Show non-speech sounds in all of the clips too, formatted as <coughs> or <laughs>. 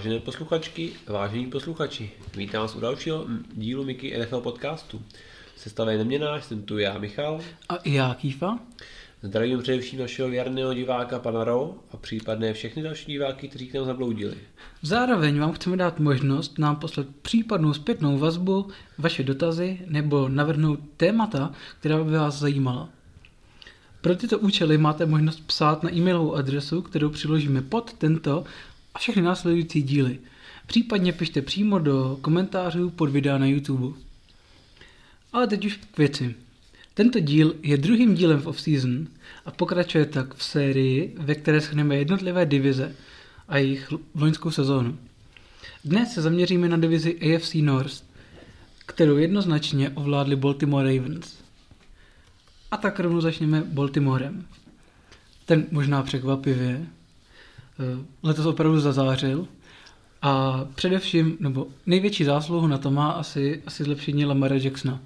Vážené posluchačky, vážení posluchači, vítám vás u dalšího dílu Mickey NFL podcastu. Sestavě neměnáš, jsem tu já, Michal. A i já, Kýfa. Zdravím především našeho věrného diváka pana Ro a případné všechny další diváky, kteří k nám zabloudili. Zároveň vám chceme dát možnost nám poslat případnou zpětnou vazbu, vaše dotazy nebo navrhnout témata, která by vás zajímala. Pro tyto účely máte možnost psát na e-mailovou adresu, kterou přiložíme pod tento a všechny následující díly. Případně pište přímo do komentářů pod videa na YouTube. Ale teď už k věci. Tento díl je druhým dílem v off-season a pokračuje tak v sérii, ve které schneme jednotlivé divize a jejich loňskou sezónu. Dnes se zaměříme na divizi AFC North, kterou jednoznačně ovládli Baltimore Ravens. A tak rovnou začneme Baltimorem. Ten možná překvapivě letos opravdu zazářil a především, nebo největší zásluhu na to má asi, asi zlepšení Lamara Jacksona.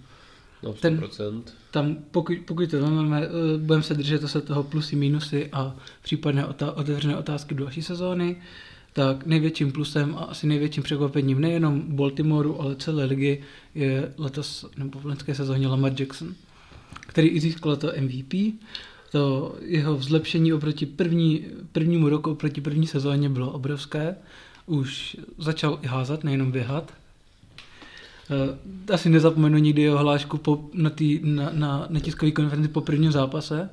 No, 100%. Ten- Tam, pokud, pokud to máme, eh, budeme se držet zase toho plusy, minusy a případné otá- otevřené otázky do další sezóny, tak největším plusem a asi největším překvapením nejenom Baltimoreu, ale celé ligy je letos, nebo v loňské sezóně Lamar Jackson, který i získal to MVP. To jeho zlepšení oproti první, prvnímu roku, oproti první sezóně bylo obrovské. Už začal i házat, nejenom běhat. Eh, Asi nezapomenu nikdy jeho hlášku po, na, tý, na, na, na tiskové konferenci po prvním zápase,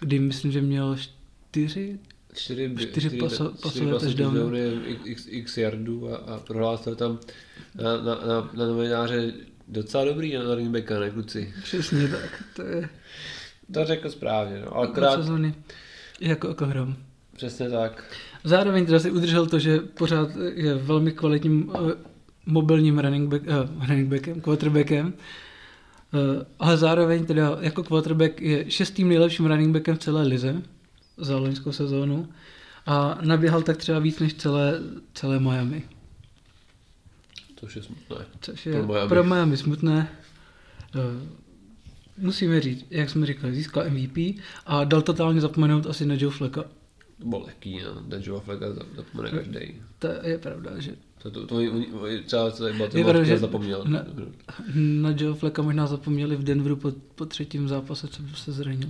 kdy myslím, že měl čtyři, Čtyři, Čtyři paso- pasové touchdowny, x, x yardů a, a prohlásil tam na, na, na, na novináře docela dobrý na running backa, ne kluci? přesně tak, to je To řekl správně, no. Ale od akorát, sezóny jako jako hrom. přesně tak. Zároveň teda si udržel to, že pořád je velmi kvalitním eh, mobilním running, back, uh, running backem, quarterbackem, uh, ale zároveň teda jako quarterback je šestým nejlepším running backem v celé lize za loňskou sezónu a naběhal tak třeba víc než celé, celé Miami. To už je smutné. Což je Pro Miami. Pro Miami smutné. Eh, Musíme říct, jak jsme říkali, získal MVP a dal totálně zapomenout asi na Joe Flacka. To bylo lehký, no. Ten Joe Flacka zapomene každý. To je pravda, že To, to, to, oni- třeba pravda, že- zapomněl. ne. na Joe Flacka možná zapomněli v Denveru po, po třetím zápase, co se zranil.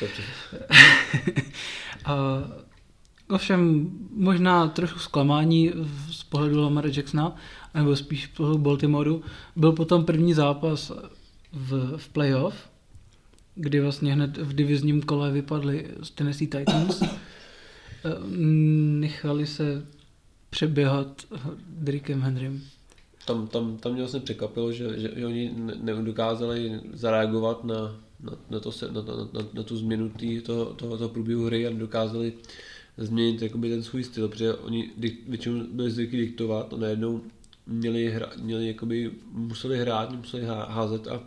To <laughs> A ovšem možná trošku zklamání z pohledu Lamara Jacksona, nebo spíš z pohledu Baltimoreu, byl potom první zápas v, v playoff, kdy vlastně hned v divizním kole vypadli z Tennessee Titans. <coughs> Eh, Nechali se přeběhat Drickem Henrym. Tam, tam, tam mě vlastně překvapilo, že, že, že oni ne- nedokázali zareagovat na, na, na, to, se- na, na, na, na tu změnu tý, toho, toho, toho průběhu hry a nedokázali změnit jakoby ten svůj styl, protože oni dik, většinou byli zvyklí diktovat a najednou měli, hra, měli jakoby, museli hrát, museli há- házet a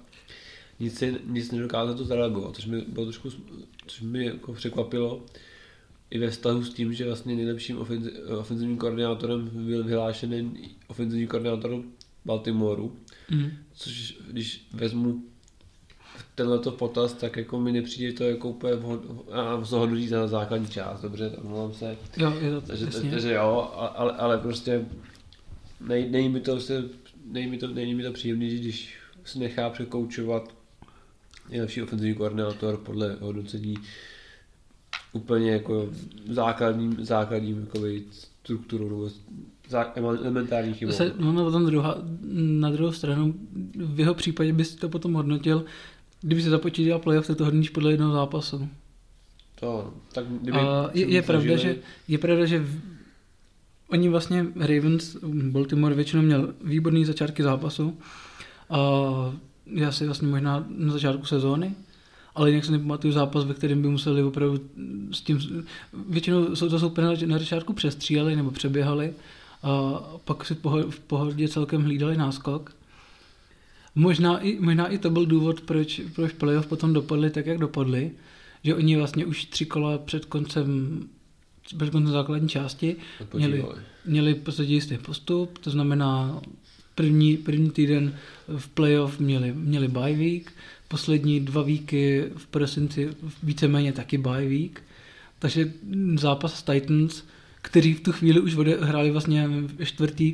nic, nic nedokázali to zareagovat, což mi bylo trošku, což mi jako překvapilo i ve vztahu s tím, že vlastně nejlepším ofenzi, ofenzivním koordinátorem byl vyhlášený ofenzivní koordinátor Baltimoreu, Mm. což když vezmu tenhle to potaz, tak jako mi nepřijde to jako úplně vhod, a zhodnotí za základní část, dobře, tak mluvám se, Jo, je to takže, jasně. takže jo, ale, ale prostě nej, není mi to, se, není mi to, není mi to příjemný, když se nechá překoučovat nejlepší ofenzivní koordinátor podle hodnocení úplně jako základním, základním jakoby, strukturou nebo elementární chybou. Zase, no, na, potom druhá, na druhou stranu, v jeho případě bys to potom hodnotil, kdyby se započítal playoff, tak to hodnotíš podle jednoho zápasu. To, tak kdyby A je, je, pravda, že, je pravda, že v, oni vlastně Ravens, Baltimore většinou měl výborný začátky zápasu a já si vlastně možná na začátku sezóny, ale jinak si nepamatuju zápas, ve kterém by museli opravdu s tím, většinou jsou to soupeři na začátku přestříleli nebo přeběhali a pak si v pohodě celkem hlídali náskok. Možná i, možná i to byl důvod, proč, proč playoff potom dopadly tak, jak dopadly, že oni vlastně už tři kola před koncem před koncem základní části měli, měli v podstatě jistý postup, to znamená první, první týden v playoff měli, měli bye week, poslední dva víky v prosinci víceméně taky bye week, takže zápas s Titans, kteří v tu chvíli už hráli vlastně čtvrtý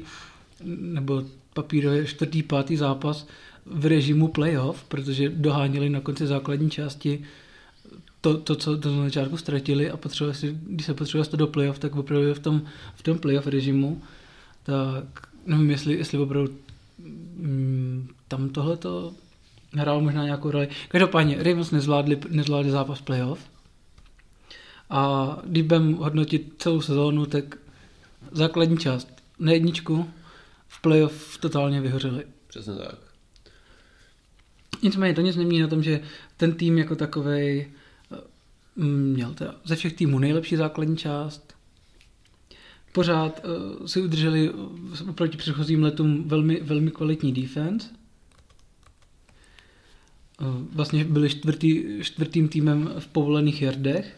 nebo papírově čtvrtý, pátý zápas v režimu playoff, protože doháněli na konci základní části to, to co to na začátku ztratili a potřebovali si, když se potřebovali to do playoff, tak opravdu v tom, v tom playoff režimu, tak nevím, jestli, jestli opravdu mm, tam tohle to hrál možná nějakou roli. Každopádně Ravens nezvládli, nezvládli zápas playoff a když budeme hodnotit celou sezónu, tak základní část na jedničku v playoff totálně vyhořeli. Přesně tak. Nicméně to nic nemění na tom, že ten tým jako takový mm, měl teda ze všech týmů nejlepší základní část. Pořád uh, si udrželi oproti předchozím letům velmi, velmi kvalitní defense. Uh, vlastně byli čtvrtý, čtvrtým týmem v povolených jardech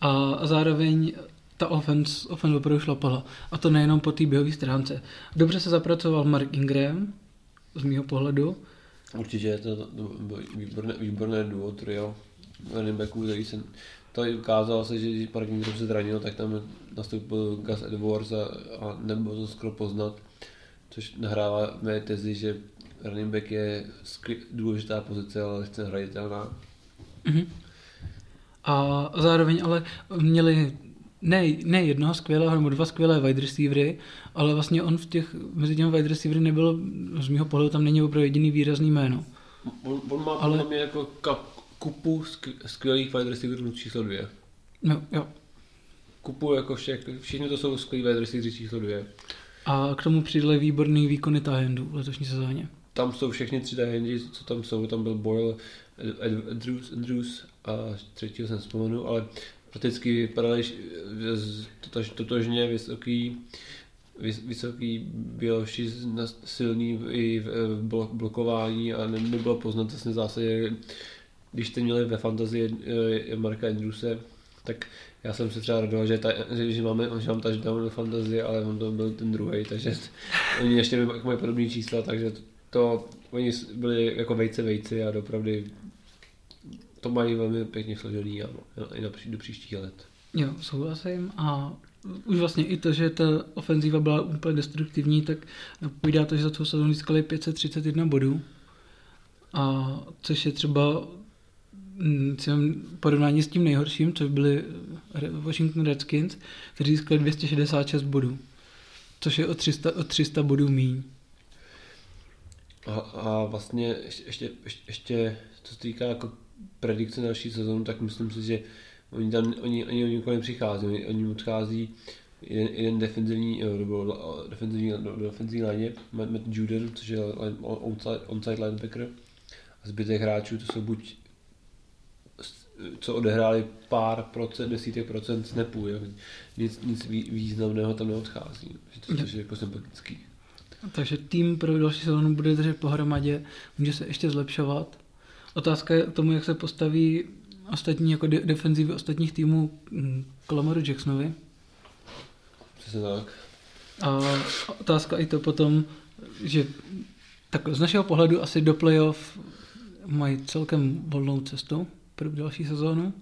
a, a zároveň ta offense, offense opravdu šlapala. A to nejenom po té běhové stránce. Dobře se zapracoval Mark Ingram, z mýho pohledu. Určitě je to, to výborné, výborné duo, trio running backů, který se to ukázalo se, že když Mark Ingram se zranil, tak tam nastoupil Gus Edwards a, a nebylo to skoro poznat, což nahrává mé tezi, že running back je důležitá pozice, ale chce hraditelná. Mm-hmm. A zároveň ale měli ne, ne jednoho skvělého nebo dva skvělé wide receivery, ale vlastně on v těch, mezi těmi wide receivery nebyl, z mého pohledu tam není opravdu jediný výrazný jméno. On, on má ale... mě jako kap, kupu skvělých wide receiverů číslo dvě. No, jo. Kupu jako všech, všichni to jsou skvělí wide receivery číslo dvě. A k tomu přidali výborný výkony tahendů v letošní sezóně. Tam jsou všechny tři tahendi, co tam jsou, tam byl Boyle, Andrews, Andrews a třetího jsem vzpomenu, ale prakticky vypadali totožně vysoký, vysoký, byl silný i v blokování a nebylo poznat vlastně zase, když jste měli ve fantazii eh, Marka Andrewse, tak já jsem se třeba radoval, že, ta, že, máme, že mám touchdown ve fantazii, ale on to byl ten druhý, takže <laughs> oni ještě mají podobné čísla, takže to, to, oni byli jako vejce vejci a dopravdy to mají velmi pěkně složený a, i na, do příštích let. Jo, souhlasím a už vlastně i to, že ta ofenzíva byla úplně destruktivní, tak půjde to, že za tu sezónu získali 531 bodů. A což je třeba mm, porovnání s tím nejhorším, což byli Washington Redskins, kteří získali 266 bodů. Což je o 300, o 300 bodů míň. A, a vlastně ještě, ještě, ještě co se týká jako predikce další sezónu, tak myslím si, že oni tam, oni, oni, oni nikoli nepřichází, oni, oni odchází jeden, jeden defenzivní, eh, nebo defenzivní, do, do defenzivní léně, Matt Juden, což je onside, onside linebacker, a zbytek hráčů to jsou buď co odehráli pár procent, desítek procent snapů, jo. Nic, nic významného tam neodchází, což je jako sympatický. Takže tým pro další sezónu bude držet pohromadě, může se ještě zlepšovat Otázka je tomu, jak se postaví ostatní jako de- defenzivy ostatních týmů k Lamaru Jacksonovi. Přesně tak. A otázka i to potom, že tak z našeho pohledu asi do playoff mají celkem volnou cestu pro další sezónu.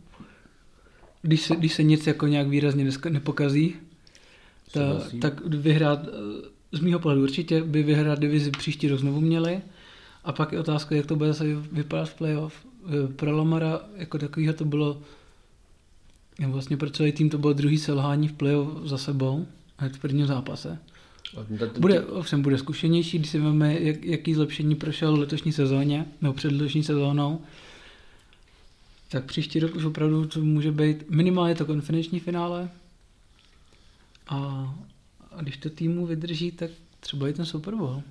Když se, když se nic jako nějak výrazně nepokazí, ta, tak vyhrát, z mýho pohledu určitě by vyhrát divizi příští rok znovu měli a pak je otázka, jak to bude zase vypadat v playoff. E, pro Lamara jako takového to bylo vlastně pro celý tým to bylo druhý selhání v playoff za sebou hned v prvním zápase. Bude, ovšem bude zkušenější, když si vezmeme, jak, jaký zlepšení prošel v letošní sezóně, nebo před letošní sezónou, tak příští rok už opravdu to může být minimálně to konferenční finále a, a když to týmu vydrží, tak třeba i ten Super Bowl.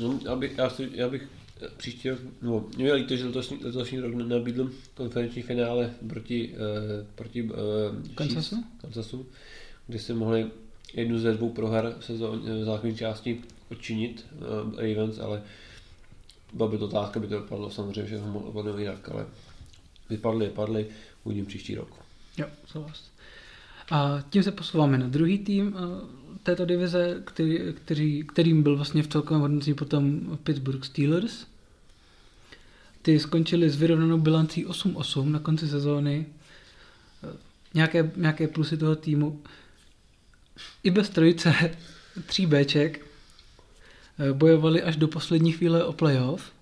No, já bych, já, si, já bych příští rok, no, mě je líto, že letošní, letošní rok nabídl konferenční finále proti, uh, proti uh, Kansasu? Kansasu, kde si mohli jednu ze dvou proher se v základní části odčinit uh, Ravens, ale byla by to otázka, by to dopadlo samozřejmě, že ho mohlo jinak, ale vypadly, vypadly, uvidím příští rok. Jo, souhlas. A tím se posouváme na druhý tým této divize, který, který, kterým byl vlastně v celkovém hodnocení potom Pittsburgh Steelers. Ty skončili s vyrovnanou bilancí 8-8 na konci sezóny. nějaké, nějaké plusy toho týmu. I bez trojice <laughs> tří Bček eh, bojovali až do poslední chvíle o playoff.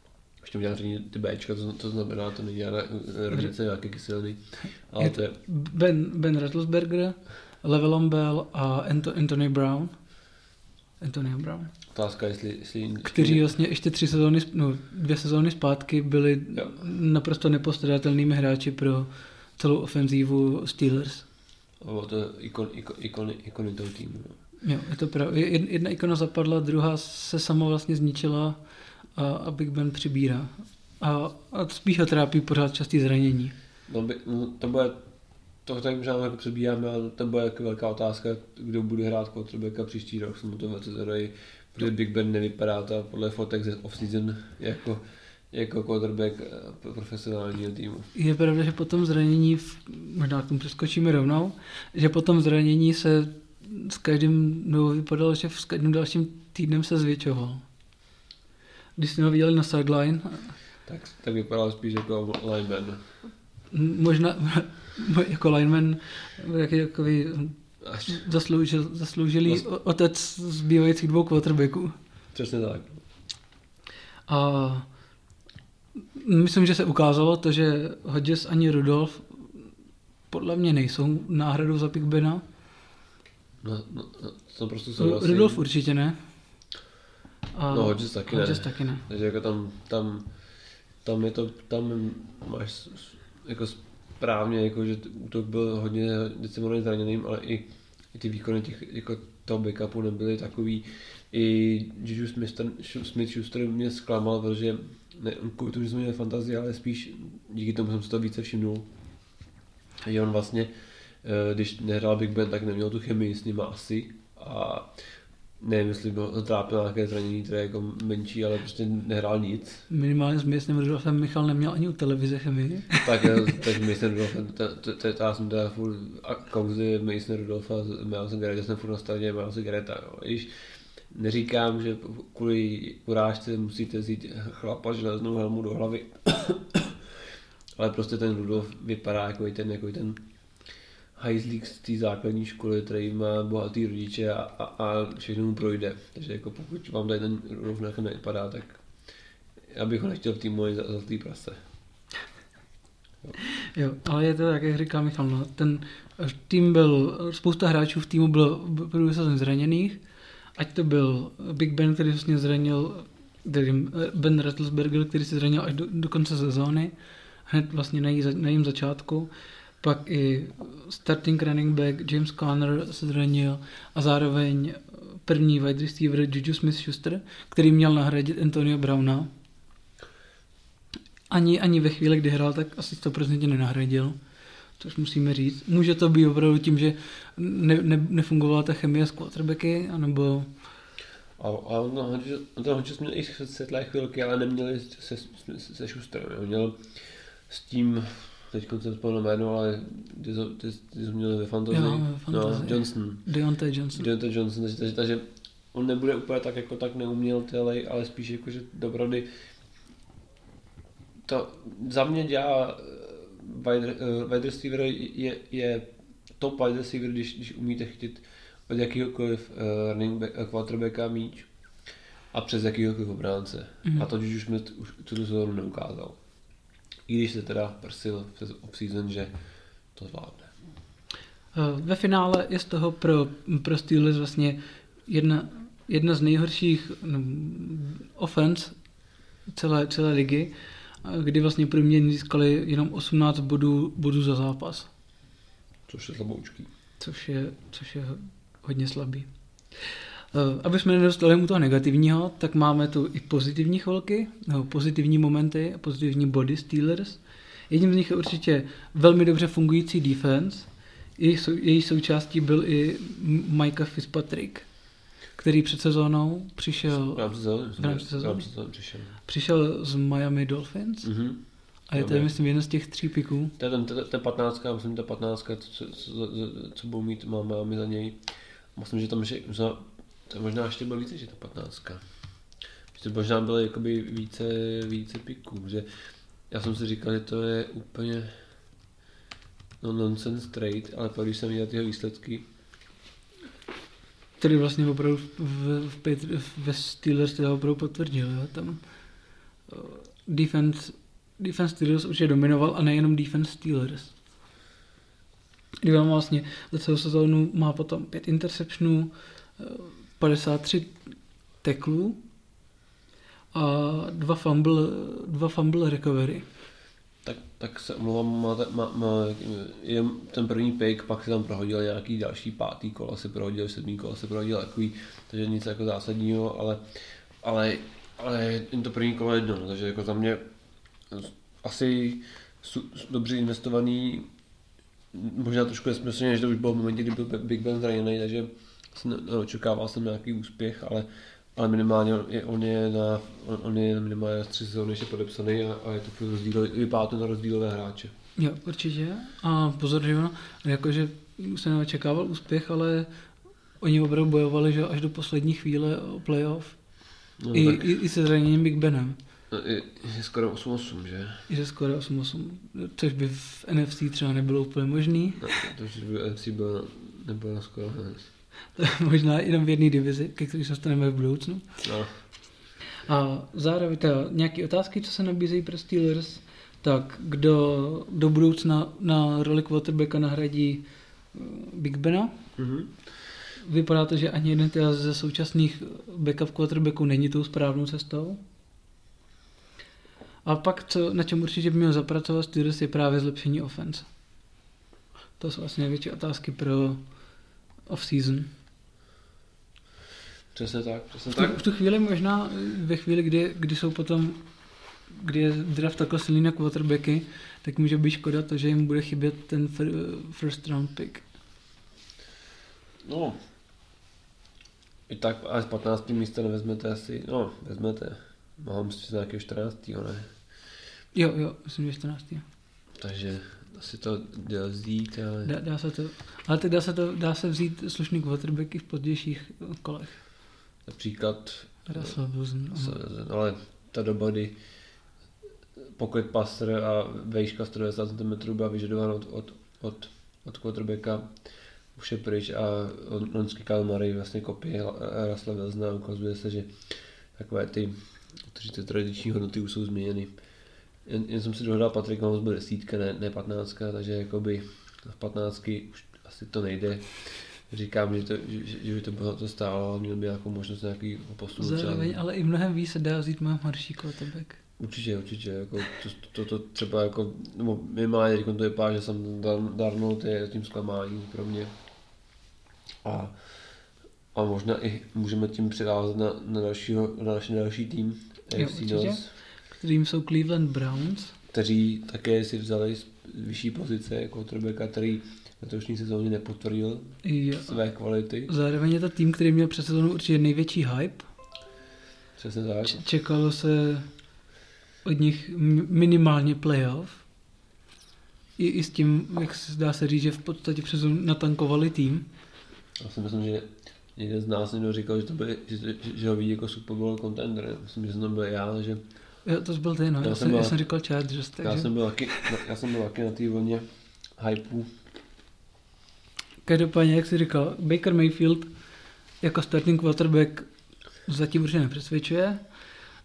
Ještě udělám ty Bčka, to, to znamená, to není žádná rovnice nějaký kyselný, ale je to je... Ben, ben Rattlesberger, Levelon Bell a Anthony Brown. Antonio Brown. Otázka, jestli, jestli... Kteří vlastně ještě tři sezóny, no, dvě sezóny zpátky byli jo. naprosto nepostradatelnými hráči pro celou ofenzívu Steelers. O to ikon, ikon, ikony, ikony toho týmu. No. Jo, je to pravda. Jedna ikona zapadla, druhá se sama vlastně zničila a, a Big Ben přibírá. A, a spíš ho trápí pořád častý zranění. No, by, no to bude to tak možná jako přebíjáme, ale to bude jako velká otázka, kdo bude hrát quarterbacka příští rok, jsem to velice zadají, protože Big Ben nevypadá to podle fotek ze off-season jako, jako quarterback eh, profesionálního týmu. Je pravda, že potom zranění, možná k tomu přeskočíme rovnou, že potom zranění se s každým, no vypadalo, že s každým dalším týdnem se zvětšoval. Když jsme ho viděli na sideline. Tak, tak vypadal spíš jako lineman. Možná, <laughs> jako lineman, jaký takový zasloužil, zasloužilý Vlast... otec zbývajících dvou quarterbacků. Přesně tak. A myslím, že se ukázalo to, že Hodges ani Rudolf podle mě nejsou náhradou za Big Bena. No, no, no to prostě souhlasím. Rudolf určitě ne. A no Hodges taky Hodges ne. taky ne. Takže jako tam, tam, tam je to, tam máš jako správně, jako, že útok byl hodně decimovaný zraněným, ale i, i ty výkony těch, jako toho backupu nebyly takový. I Juju Smith-Schuster mě zklamal, protože ne, kvůli tomu, že jsme měli fantazii, ale spíš díky tomu jsem si to více všimnul. Že on vlastně, když nehrál Big Ben, tak neměl tu chemii s nima asi. A nevím, jestli byl trápil nějaké zranění, které jako menší, ale prostě nehrál nic. Minimálně s Masonem Rudolfem Michal neměl ani u televize chemii. <laughs> tak, <laughs> tak Mason Rudolf, já jsem teda furt kauzy Mason Rudolfa, měl jsem Garrett, jsem furt na straně, měl jsem Garretta, jo. Když neříkám, že kvůli urážce musíte vzít chlapa železnou helmu do hlavy, <coughs> ale prostě ten Rudolf vypadá jako ten, jako ten hajzlík z té základní školy, který má bohatý rodiče a, a, a všechno mu projde. Takže jako pokud vám tady ten rovnak nevypadá, tak já bych ho nechtěl v týmu za zlatý prase. Jo. jo, ale je to tak, jak říká Michal, no, ten tým byl, spousta hráčů v týmu bylo průvodce zraněných, ať to byl Big Ben, který vlastně zranil, tedy Ben Rattlesberger, který se zranil až do, do konce sezóny, hned vlastně na, jí, na jím začátku, pak i starting running back James Conner se zranil a zároveň první wide receiver Juju Smith-Schuster, který měl nahradit Antonio Browna. Ani, ani ve chvíli, kdy hrál, tak asi 100% nenahradil, což musíme říct. Může to být opravdu tím, že ne, ne, nefungovala ta chemie s quarterbacky, anebo... A, a no, to Hodges měl i světlé chvilky, ale neměli se, se, se Schusterem. Měl s tím teď jsem vzpomněl jméno, ale ty, ty, ty, ty jsi měl ve fantazii. Jo, ve fantazii. No, Johnson. Deontay Johnson. Deontay Johnson, takže, takže, takže on nebude úplně tak jako tak neuměl ale, ale spíš jako, že dobrody to za mě dělá eh, wide, uh, wide receiver je, je top wide receiver, když, když umíte chytit od jakýhokoliv uh, running back, quarterbacka míč a přes jakýhokoliv obránce. Mm-hmm. A to už už tuto sezónu neukázal. I když se teda prsil přes off-season, že to zvládne. Eh, ve finále je z toho pro, pro Steelers vlastně jedna, jedna z nejhorších no, offense celé, celé ligy, eh, kdy vlastně pro mě získali jenom 18 bodů, bodů za zápas. Což je slaboučký. Což je, což je hodně slabý. Eh, aby jsme nedostali mu toho negativního, tak máme tu i pozitivní chvilky, nebo pozitivní momenty, pozitivní body Steelers. Jedním z nich je určitě velmi dobře fungující defense. Jejich, sou, její součástí byl i Micah Fitzpatrick, který před sezónou přišel, přišel. přišel z Miami Dolphins. Mm-hmm. A je to, myslím, jeden z těch tří piků. To je ten, ten, ten 15, myslím, ta 15, co, co, co, co budou mít máme za něj. Myslím, že tam že, to možná ještě bylo více, že to 15. Že to možná bylo jakoby více, více piků, že já jsem si říkal, že to je úplně no, nonsense trade, ale pak když jsem viděl ty jeho výsledky, Který vlastně opravdu v, v, Patri- ve Steelers teda opravdu potvrdil. Jo? Tam eh, defense, defense Steelers určitě dominoval a nejenom defense Steelers. Kdy vlastně za celou sezónu má potom pět interceptionů, eh, 53 teklů a dva fumble, dva fumble recovery. tak, tak se omlouvám, má, má, má, je ten první pick, pak se tam prohodil nějaký další pátý kola, se prohodil, sedmý kola se prohodil takový, takže nic jako zásadního, ale, ale, ale to první kolo jedno, no, takže jako za mě asi su, dobře investovaný, možná trošku nesmyslně, že to už bylo v momentě, kdy byl Big Ben zraněný, takže neočekával jsem nějaký úspěch, ale, ale minimálně on je, on je na, on, on je minimálně na tři sezóny ještě podepsaný a, a je to rozdíl, vypadá to na rozdílové hráče. Jo, určitě. A pozor, že ono, jakože se neočekával úspěch, ale oni opravdu bojovali že až do poslední chvíle o playoff. No, I, tak, i, I se zraněním Big Benem. no, je, je skoro 8-8, že? I se skoro 8-8, což by v NFC třeba nebylo úplně možný. No, to už by NFC bylo, nebylo na skoro hned. <laughs> Možná jenom v jedné divizi, ke který se dostaneme v budoucnu. No, A zároveň teda nějaké otázky, co se nabízejí pro Steelers, tak kdo do budoucna na roli quarterbacka nahradí eh, Big Bena? mhm. Vypadá to, že ani jeden teda ze současných backup quarterbacků není tou správnou cestou. A pak, co, na čem určitě by měl zapracovat Steelers, je právě zlepšení offense. To jsou vlastně největší otázky pro off-season. přesně tak, přesně tak. v tu chvíli možná, ve chvíli, kdy, kdy jsou potom, kdy je draft takhle silný na quarterbacky, tak může být škoda to, že jim bude chybět ten fir- first round pick. No, i tak až z 15. místa nevezmete asi, no, vezmete. Mám si nějakého 14. ne? Jo, jo, myslím, že 14. Takže asi to jde vzít, ale... Dá, dá se to, ale tak dá se, to, dá se vzít slušný quarterbacky v pozdějších kolech. Například, Russell Wilson. s- ale ta doba, kdy pocket passer a vejška 190 cm byla vyžadována od, od, od, od quarterbacka, už je pryč a on- loňský Kyle Murray vlastně kopie Russella Wilsona a ukazuje se, že takové ty, ty, ty tradiční hodnoty už jsou změněny. Jen, jen jsem si dohledal, Patrik Mahomes byl desítka, ne, ne patnáctka, takže jakoby v patnáctky už asi to nejde. Říkám, že, to, že, že by to bylo to stálo, ale měl by nějakou možnost nějaký třeba. Zároveň, ale i mnohem víc se dá vzít mnohem horší quarterback. Určitě, určitě, jako to, to, to, třeba jako, nebo minimálně teď to vypadá, že jsem Dar- Darnold je tím zklamáním pro mě. A, a možná i můžeme tím přivázat na, na, dalšího, na další, na další tým Jo, AFC. North, Kterým jsou Cleveland Browns. kteří také si vzali z vyšší pozice jako quarterbacka, který letošní sezóně nepotvrdil Jo. své kvality. Zároveň je to tým, který měl před sezónou určitě největší hype. Přesně tak. Č- čekalo se od nich minimálně playoff. I, I s tím, jak se dá se říct, že v podstatě přes natankovali tým. Já si myslím, že někdo z nás někdo říkal, že, to bude, že, že, že ho vidí jako Super Bowl contender. Myslím, že jsem byl já, že Jo, to byl ty, no. Já Já, jsem jsem, já byl- jsem říkal Chargers, takže... já jsem byl taky, já jsem byl taky na té vlně hypeu. Každopádně, jak jsi říkal, Baker Mayfield jako starting quarterback zatím určitě nepřesvědčuje.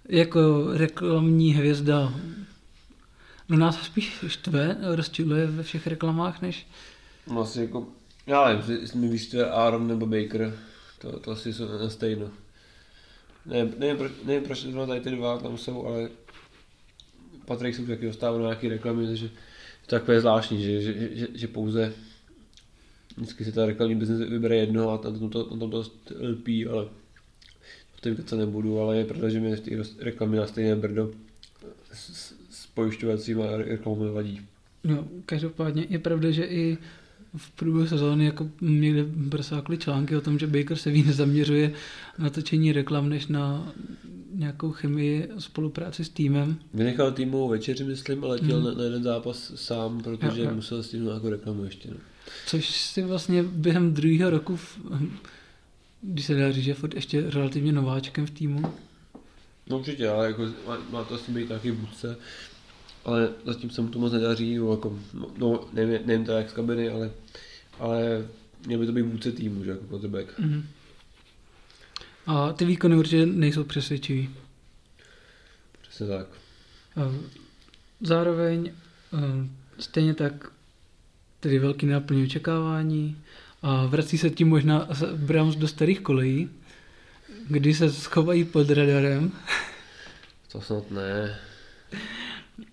Jako reklamní hvězda no nás spíš štve, rozčiluje ve všech reklamách, než No asi jako, já nevím, jestli- jestli mi víš, to je Aaron nebo Baker, to, to asi jsou na stejno. Ne, nevím, proč, nevím, proč zrovna tady ty dva tam jsou, ale Patrik se už taky dostává na nějaký reklamy, takže je to takové zvláštní, že, že, že, že pouze vždycky si ta reklamní business vybere jedno a tom to, tom to lpí, ale o tom se nebudu, ale je pravda, že mi ty reklamy na stejné brdo s, s, s pojišťovacíma reklamami vadí. No, každopádně je pravda, že i v průběhu sezóny jako někde brsákly články o tom, že Baker se víc zaměřuje na točení reklam, než na nějakou chemii a spolupráci s týmem. Vynechal týmovou večeři, myslím, a letěl Hmm. na, na jeden zápas sám, protože Jo, jo. musel stihnout nějakou reklamu ještě. No. Což si vlastně během druhého roku, v, když se dá říct, že je furt ještě relativně nováčkem v týmu. no určitě, ale jako má, má to asi být taky vůdce ale zatím se mu to moc nedaří, no, jako, no nevím, nevím to jak z kabiny, ale, ale měl by to být vůdce týmu, že jako quarterback. Mm-hmm. A ty výkony určitě nejsou přesvědčivý. Přesně tak. Zároveň stejně tak tedy velký náplň očekávání a vrací se tím možná Browns do starých kolejí, kdy se schovají pod radarem. To snad ne. <laughs>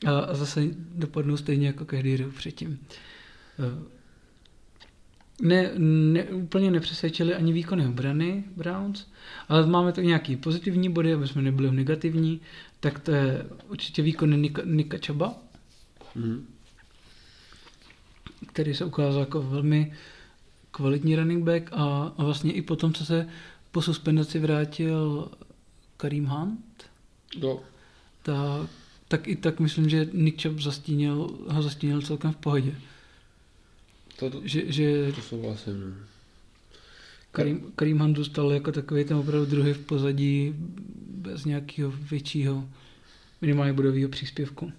A zase dopadnou stejně jako každý rok předtím. Ne, ne, úplně nepřesvědčili ani výkony obrany Browns, ale máme tak nějaký pozitivní body, aby jsme nebyli negativní, tak to je určitě výkony Nika, Nika Čaba, mm. který se ukázal jako velmi kvalitní running back a, a vlastně i potom, co se po suspendaci vrátil Karim Hunt, no. tak, tak i tak myslím, že Nick Chubb zastínil, ho zastínil celkem v pohodě. To, to, že, že to souhlasím. No. Karim, Karim Hunt dostal jako takový ten opravdu druhý v pozadí bez nějakého většího minimálně bodového příspěvku.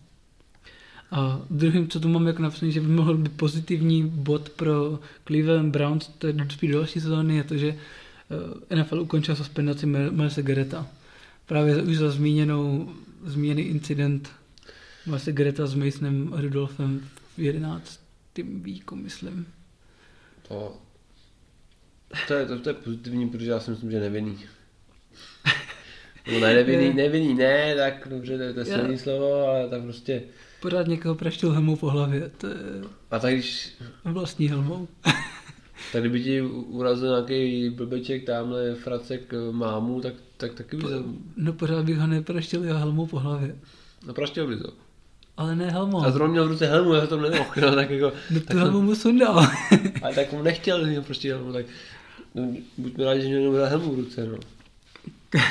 A druhým, co tu mám jako napsaný, že by mohl být pozitivní bod pro Cleveland Browns, to je spíš další sezóny, je to, že eh, NFL ukončil suspendaci Milesa Gereta. Právě už za zmíněnou, zmíněný incident Milesa Gereta s Masonem Rudolfem v 11. výku, myslím. To, to, je, to, to je pozitivní, protože já si myslím, že nevinný. No ne, nevinný, nevinný, ne, tak dobře, to je, to je silný slovo, ale tak prostě... Pořád někoho praštil helmou po hlavě, to je... A tak když... Vlastní helmou. tak kdyby ti urazil nějaký blbeček, tamhle fracek mámu, tak, tak taky by to... No pořád bych ho nepraštil jeho helmou po hlavě. No praštil by to. Ale ne helmou. A zrovna měl v ruce helmu, já to nemohl, <laughs> no, tak jako... No tu tak helmu mu sundal. <laughs> ale tak mu nechtěl že prostě helmu, tak... No, buďme rádi, že měl helmu v ruce, no. <laughs>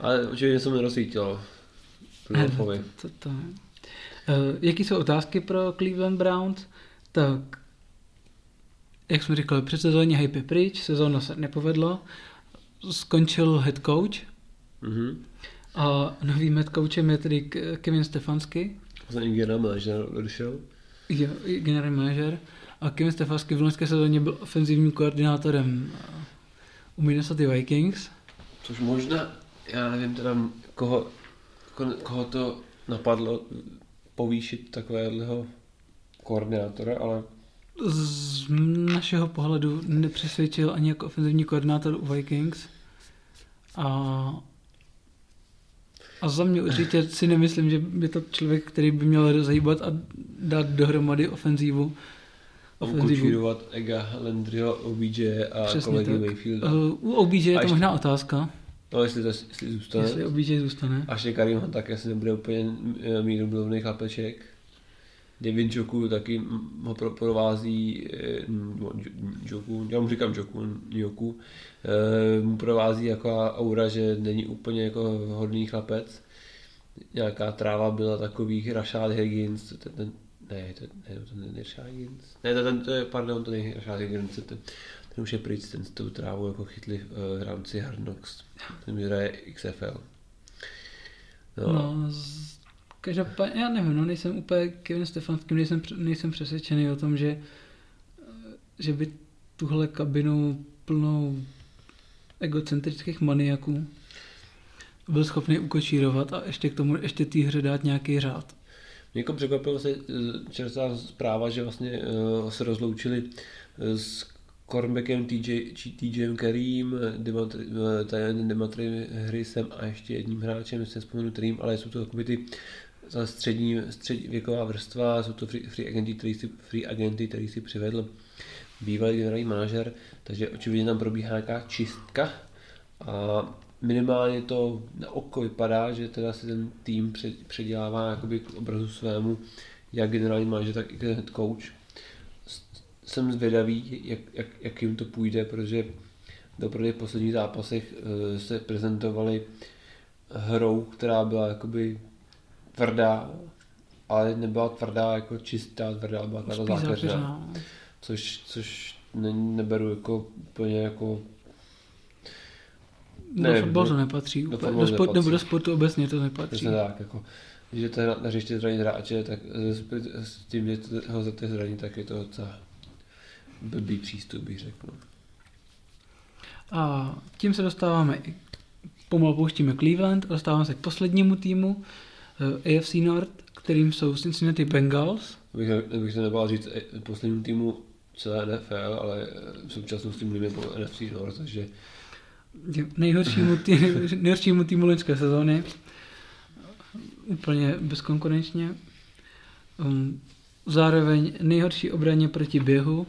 Ale určitě se mi rozsvítilo. To, to, to. Uh, jaký jsou otázky pro Cleveland Browns? Tak, jak jsme říkali, před sezóně hype pryč, sezóna se nepovedla, skončil head coach mm-hmm. a novým head coachem je tedy Kevin Stefansky. Vlastně generální manažer odešel. Jo, generální manažer. A Kevin Stefansky v loňské sezóně byl ofenzivním koordinátorem u Minnesota Vikings. Což možná já nevím teda, koho, koho to napadlo povýšit takového koordinátora, ale z našeho pohledu nepřesvědčil ani jako ofenzivní koordinátor u Vikings. A, a za mě určitě si nemyslím, že je to člověk, který by měl zajíbat a dát dohromady ofenzívu. Ofenzívu. Ega Landryho, OBJ a Přesně kolegy Mayfielda. Uh, u OBJ je to ještě... možná otázka. No, jestli, to, jestli zůstane. Jestli obížej zůstane. Až je Karim tak asi nebude úplně eh, mírumilovný chlapeček. David Joku taky ho provází, eh, no, Joku, já mu říkám Joku, Joku, eh, mu provází jako aura, že není úplně jako hodný chlapec. Nějaká tráva byla takových Rashad Higgins, ten, ten, ne, to, ne, to není Rashad Higgins, ne, to, ten, to je, pardon, to není Rashad Higgins, ten, ten už je pryč, ten s tou trávou jako chytli v rámci Hard Knocks. Ten hraje XFL. No, no z... každopádně, já nevím, no nejsem úplně Kevin Stefanským, nejsem, nejsem přesvědčený o tom, že, že by tuhle kabinu plnou egocentrických maniaků byl schopný ukočírovat a ještě k tomu, ještě té hře dát nějaký řád. Mě jako překvapilo se eh, čerstvá zpráva, že vlastně uh, se rozloučili s cornerbackem TJ, TJ Kareem, Dematry Hrisem a ještě jedním hráčem, se vzpomenu kterým, ale jsou to takové ty střední, střední věková vrstva, jsou to free, free, agenty, který si, free agenty, který si přivedl bývalý generální manažer, takže očividně tam probíhá nějaká čistka a minimálně to na oko vypadá, že teda si ten tým předělává jakoby k obrazu svému, jak generální manažer, tak i head coach. Jsem zvědavý, jak, jak, jak jim to půjde, protože dopravdy v posledních zápasech uh, se prezentovali hrou, která byla jakoby tvrdá, ale nebyla tvrdá jako čistá, tvrdá, byla taková zákeřná. Což, což ne, neberu jako úplně jako do fotbalu to nepatří. Do, do, sport, nebo do sportu obecně to nepatří. Přesně tak, jako když jdete na, na hřiště zranit hráče, tak s, tím, že ho chcete zranit, tak je to docela blbý přístup, bych řekl. no. A tím se dostáváme i pomalu pouštíme Cleveland dostáváme se k poslednímu týmu AFC North, kterým jsou Cincinnati Bengals. Bych, bych se nebál říct eh, posledním týmu celé NFL, ale eh, v současnosti mluvíme po NFC North, takže nejhoršímu, tý, <laughs> nejhoršímu týmu loňské sezóny. Úplně bezkonkurenčně. Um, zároveň nejhorší obraně proti běhu.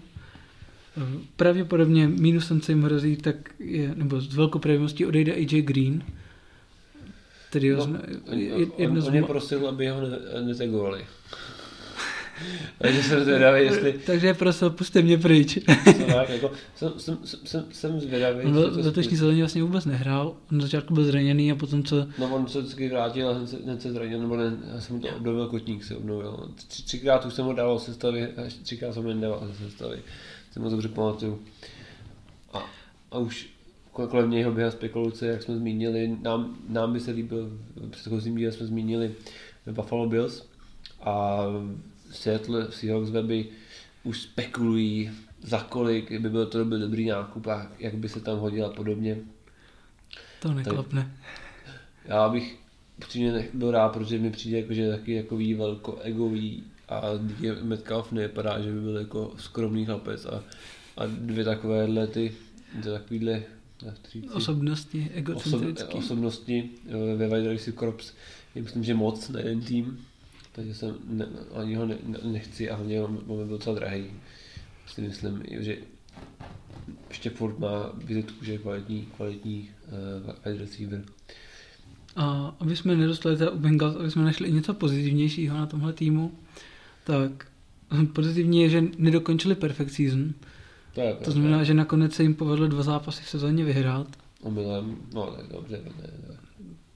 Pravděpodobně minusem, co jim hrozí, tak je, nebo s velkou pravděpodobností odejde AJ Green. Tedy no, on, on, on je prosil, aby ho netegovali. <laughs> Takže jsem zvědavý, jestli... Takže prosil, puste mě pryč. tak, <laughs> jako, jsem, jsem, jsem, jsem zvědavý. On v letošní sezóně vlastně vůbec nehrál. On na začátku byl zraněný a potom co... No on se vždycky vrátil a hned se, hned se zranil, nebo ne, já jsem to obnovil, kotník se obnovil. Tři, třikrát už jsem ho dával sestavy a třikrát jsem ho nedával ze sestavy. Jsem ho dobře pamatuju. A, a už kolem něho běhá spekulace, jak jsme zmínili. Nám, nám by se líbil, v předchozím díle jsme zmínili Buffalo Bills a Seattle Seahawks weby už spekulují, za kolik by byl to byl dobrý nákup a jak by se tam hodil a podobně. To neklapne. Já bych upřímně byl rád, protože mi přijde jako, že taky takový velko egový a Metcalf nevypadá, že by byl jako skromný chlapec a, a dvě takovéhle ty, takovýhle Osobnosti, egocentrický. Osob, osobnosti eh, ve Wide Receiver Corps je myslím, že moc na jeden tým takže jsem ne, ani ho ne, nechci a hlavně on, on byl docela drahý. Si myslím, že ještě furt má vizitku, že je kvalitní, kvalitní uh, wide receiver. A aby jsme nedostali teda u Bengals, aby jsme našli i něco pozitivnějšího na tomhle týmu, tak pozitivní je, že nedokončili perfect season. To, je to znamená, že nakonec se jim povedlo dva zápasy v sezóně vyhrát. Omylem, no tak dobře, ne, ne.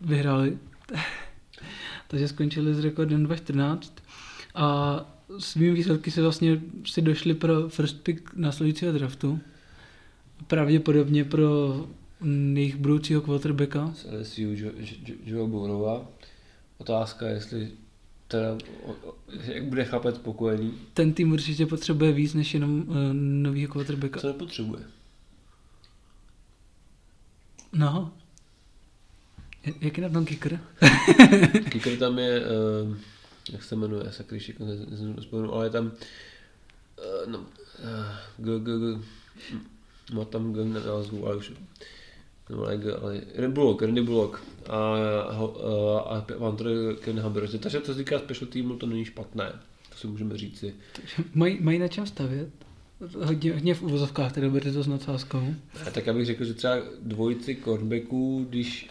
Vyhráli <laughs> takže skončili s rekordem 2014 a svými výsledky se vlastně si došli pro first pick následujícího draftu. Pravděpodobně pro jejich budoucího quarterbacka. Z LSU Joe Burrowa. Otázka, jestli teda, jak bude chlapec spokojený. Ten tým určitě potřebuje víc než jenom uh, novýho quarterbacka. Co nepotřebuje? No, jak je na tom kicker? <laughs> kicker tam je, uh, jak se jmenuje, sakryšik, nespomenu, ale je tam, uh, no, uh, g, g, g, má tam g na názvu, ale už, nebo ne ale Randy Bullock, Randy Bullock a, a, a Panther Ken Haber. Takže to se týká special týmu, to není špatné, to si můžeme říci. Mají maj na čem stavět? Hodně, hodně v uvozovkách, tedy budete to s nadsázkou. A tak abych řekl, že třeba dvojici cornerbacků, když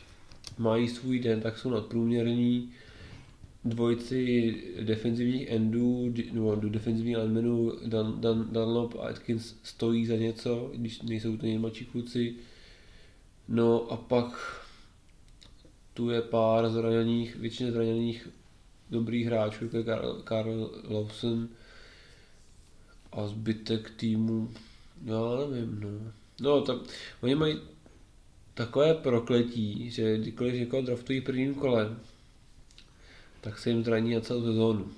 mají svůj den, tak jsou nadprůměrní. Dvojici defenzivních endů, nebo do defenzivních linemenů Dan, Dan, Dunlop a Atkins stojí za něco, když nejsou to nejmladší kluci. No a pak tu je pár zraněných, většině zraněných dobrých hráčů, jako je Karl, Karl Lawson a zbytek týmu, já nevím, no. No, tak oni mají takové prokletí, že kdykoliv někoho draftují prvním kolem, tak se jim zraní na celou sezónu.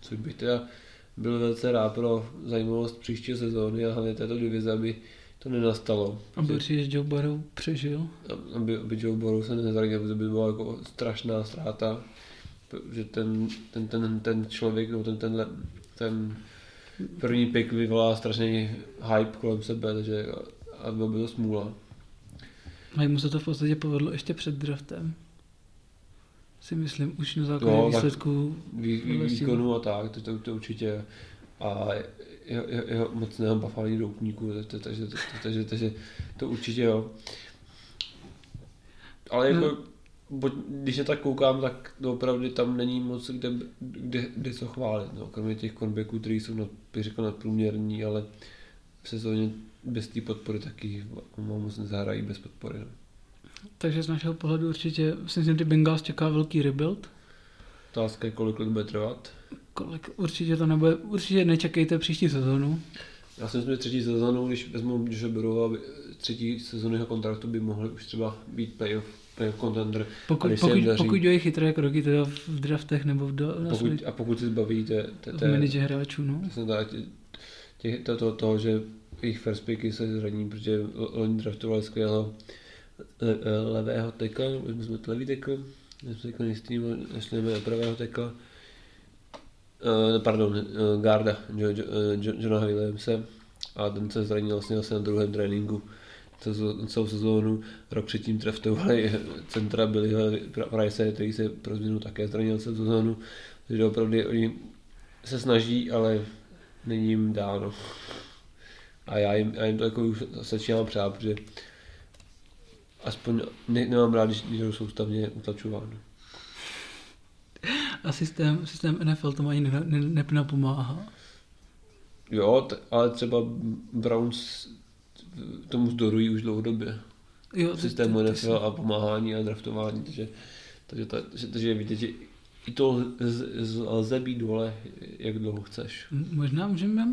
Což bych teda byl velice rád pro zajímavost příští sezóny a hlavně této divize, aby to nenastalo. Aby určitě Joe Burrow přežil. Aby, aby Joe Burrow se nezranil, protože by byla jako strašná ztráta. Že ten, ten, ten, ten člověk, nebo ten, tenhle, ten první pick vyvolá strašný hype kolem sebe, takže a bylo by to smůla. A jemu se to v podstatě povedlo ještě před draftem. Si myslím, už na základě no, výsledků. Vý, výkonu a tak, to, to, to určitě. A jeho, jeho, jeho mocného bafalí doutníku, takže, takže, takže, takže to určitě jo. Ale jako, no. bo, když se tak koukám, tak opravdu tam není moc kde, kde, kde co chválit. No. Kromě těch konbeků, který jsou, nad, bych řekl, nadprůměrní, ale v sezóně bez té podpory taky moc nezahrají bez podpory. No. Takže z našeho pohledu určitě, myslím, že ty Bengals čeká velký rebuild. Otázka je, kolik let bude trvat. Kolik, určitě to nebude, určitě nečekejte příští sezónu. Já si myslím, že třetí sezónu, když vezmu, že berou, aby třetí sezóny jeho kontraktu by mohly už třeba být playoff jako contender. Pokud, pokud, daří- pokud dělají chytré kroky teda v draftech nebo v, do, na Pokud, a pokud se zbaví té, té, v té, manage hráčů, no. Těch, to, to, to, že jejich first picky se zraní, protože oni draftovali skvělého le, le- levého tekla, my jsme to levý tekl, my jsme tekl jistý, máme pravého tekla, uh, pardon, uh, Garda, jo, jo, jo, Johna Williamse, a ten se zranil vlastně asi na druhém tréninku celou- sezónu. Rok předtím draftovali <laughs> centra byli Price, který se pro změnu také zranil celou sezónu. Takže opravdu oni se snaží, ale není jim dáno. A já jim, já jim to jako už začínám přát, protože aspoň ne, nemám rád, když jsou soustavně utlačováno. A systém, systém NFL tomu ani ne, ne, ne, nepomáhá. Jo, t- ale třeba Browns tomu zdorují už dlouhodobě. Jo, ty- systému ty- ty NFL a pomáhání a draftování, takže, takže, ta, takže, takže vidět, že to lze být dole, jak dlouho chceš. Možná můžeme,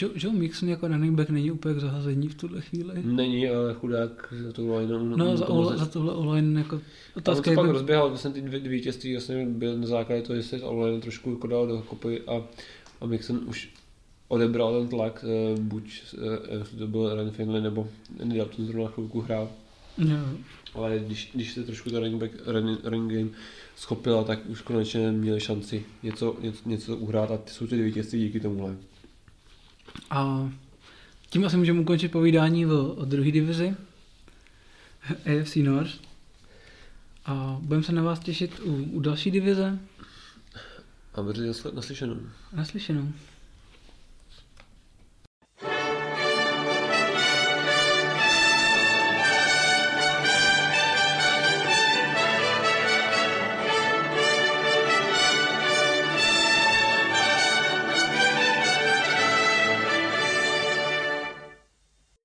Joe, Joe Mixon jako running back není úplně k zahazení v tuhle chvíli. Není, ale chudák za to line. No, za, o, za tohle online jako Otázka on se pak je, rozběhal, vlastně ty dvě, dvě vítězství vlastně byl na základě toho, že se online trošku jako dal do kopy a, a Mixon už odebral ten tlak, eh, buď eh, jestli to byl Ryan Finley nebo Andy Dalton zrovna chvilku hrál, jo, ale když, když se trošku ta running, back, running, running game schopila, tak už konečně měli šanci něco, něco, něco uhrát a ty jsou ty vítězství díky tomuhle. A tím asi můžeme ukončit povídání o, o druhé divizi <laughs> AFC North. A budeme se na vás těšit u, u další divize. A brzy naslyšenou. Naslyšenou.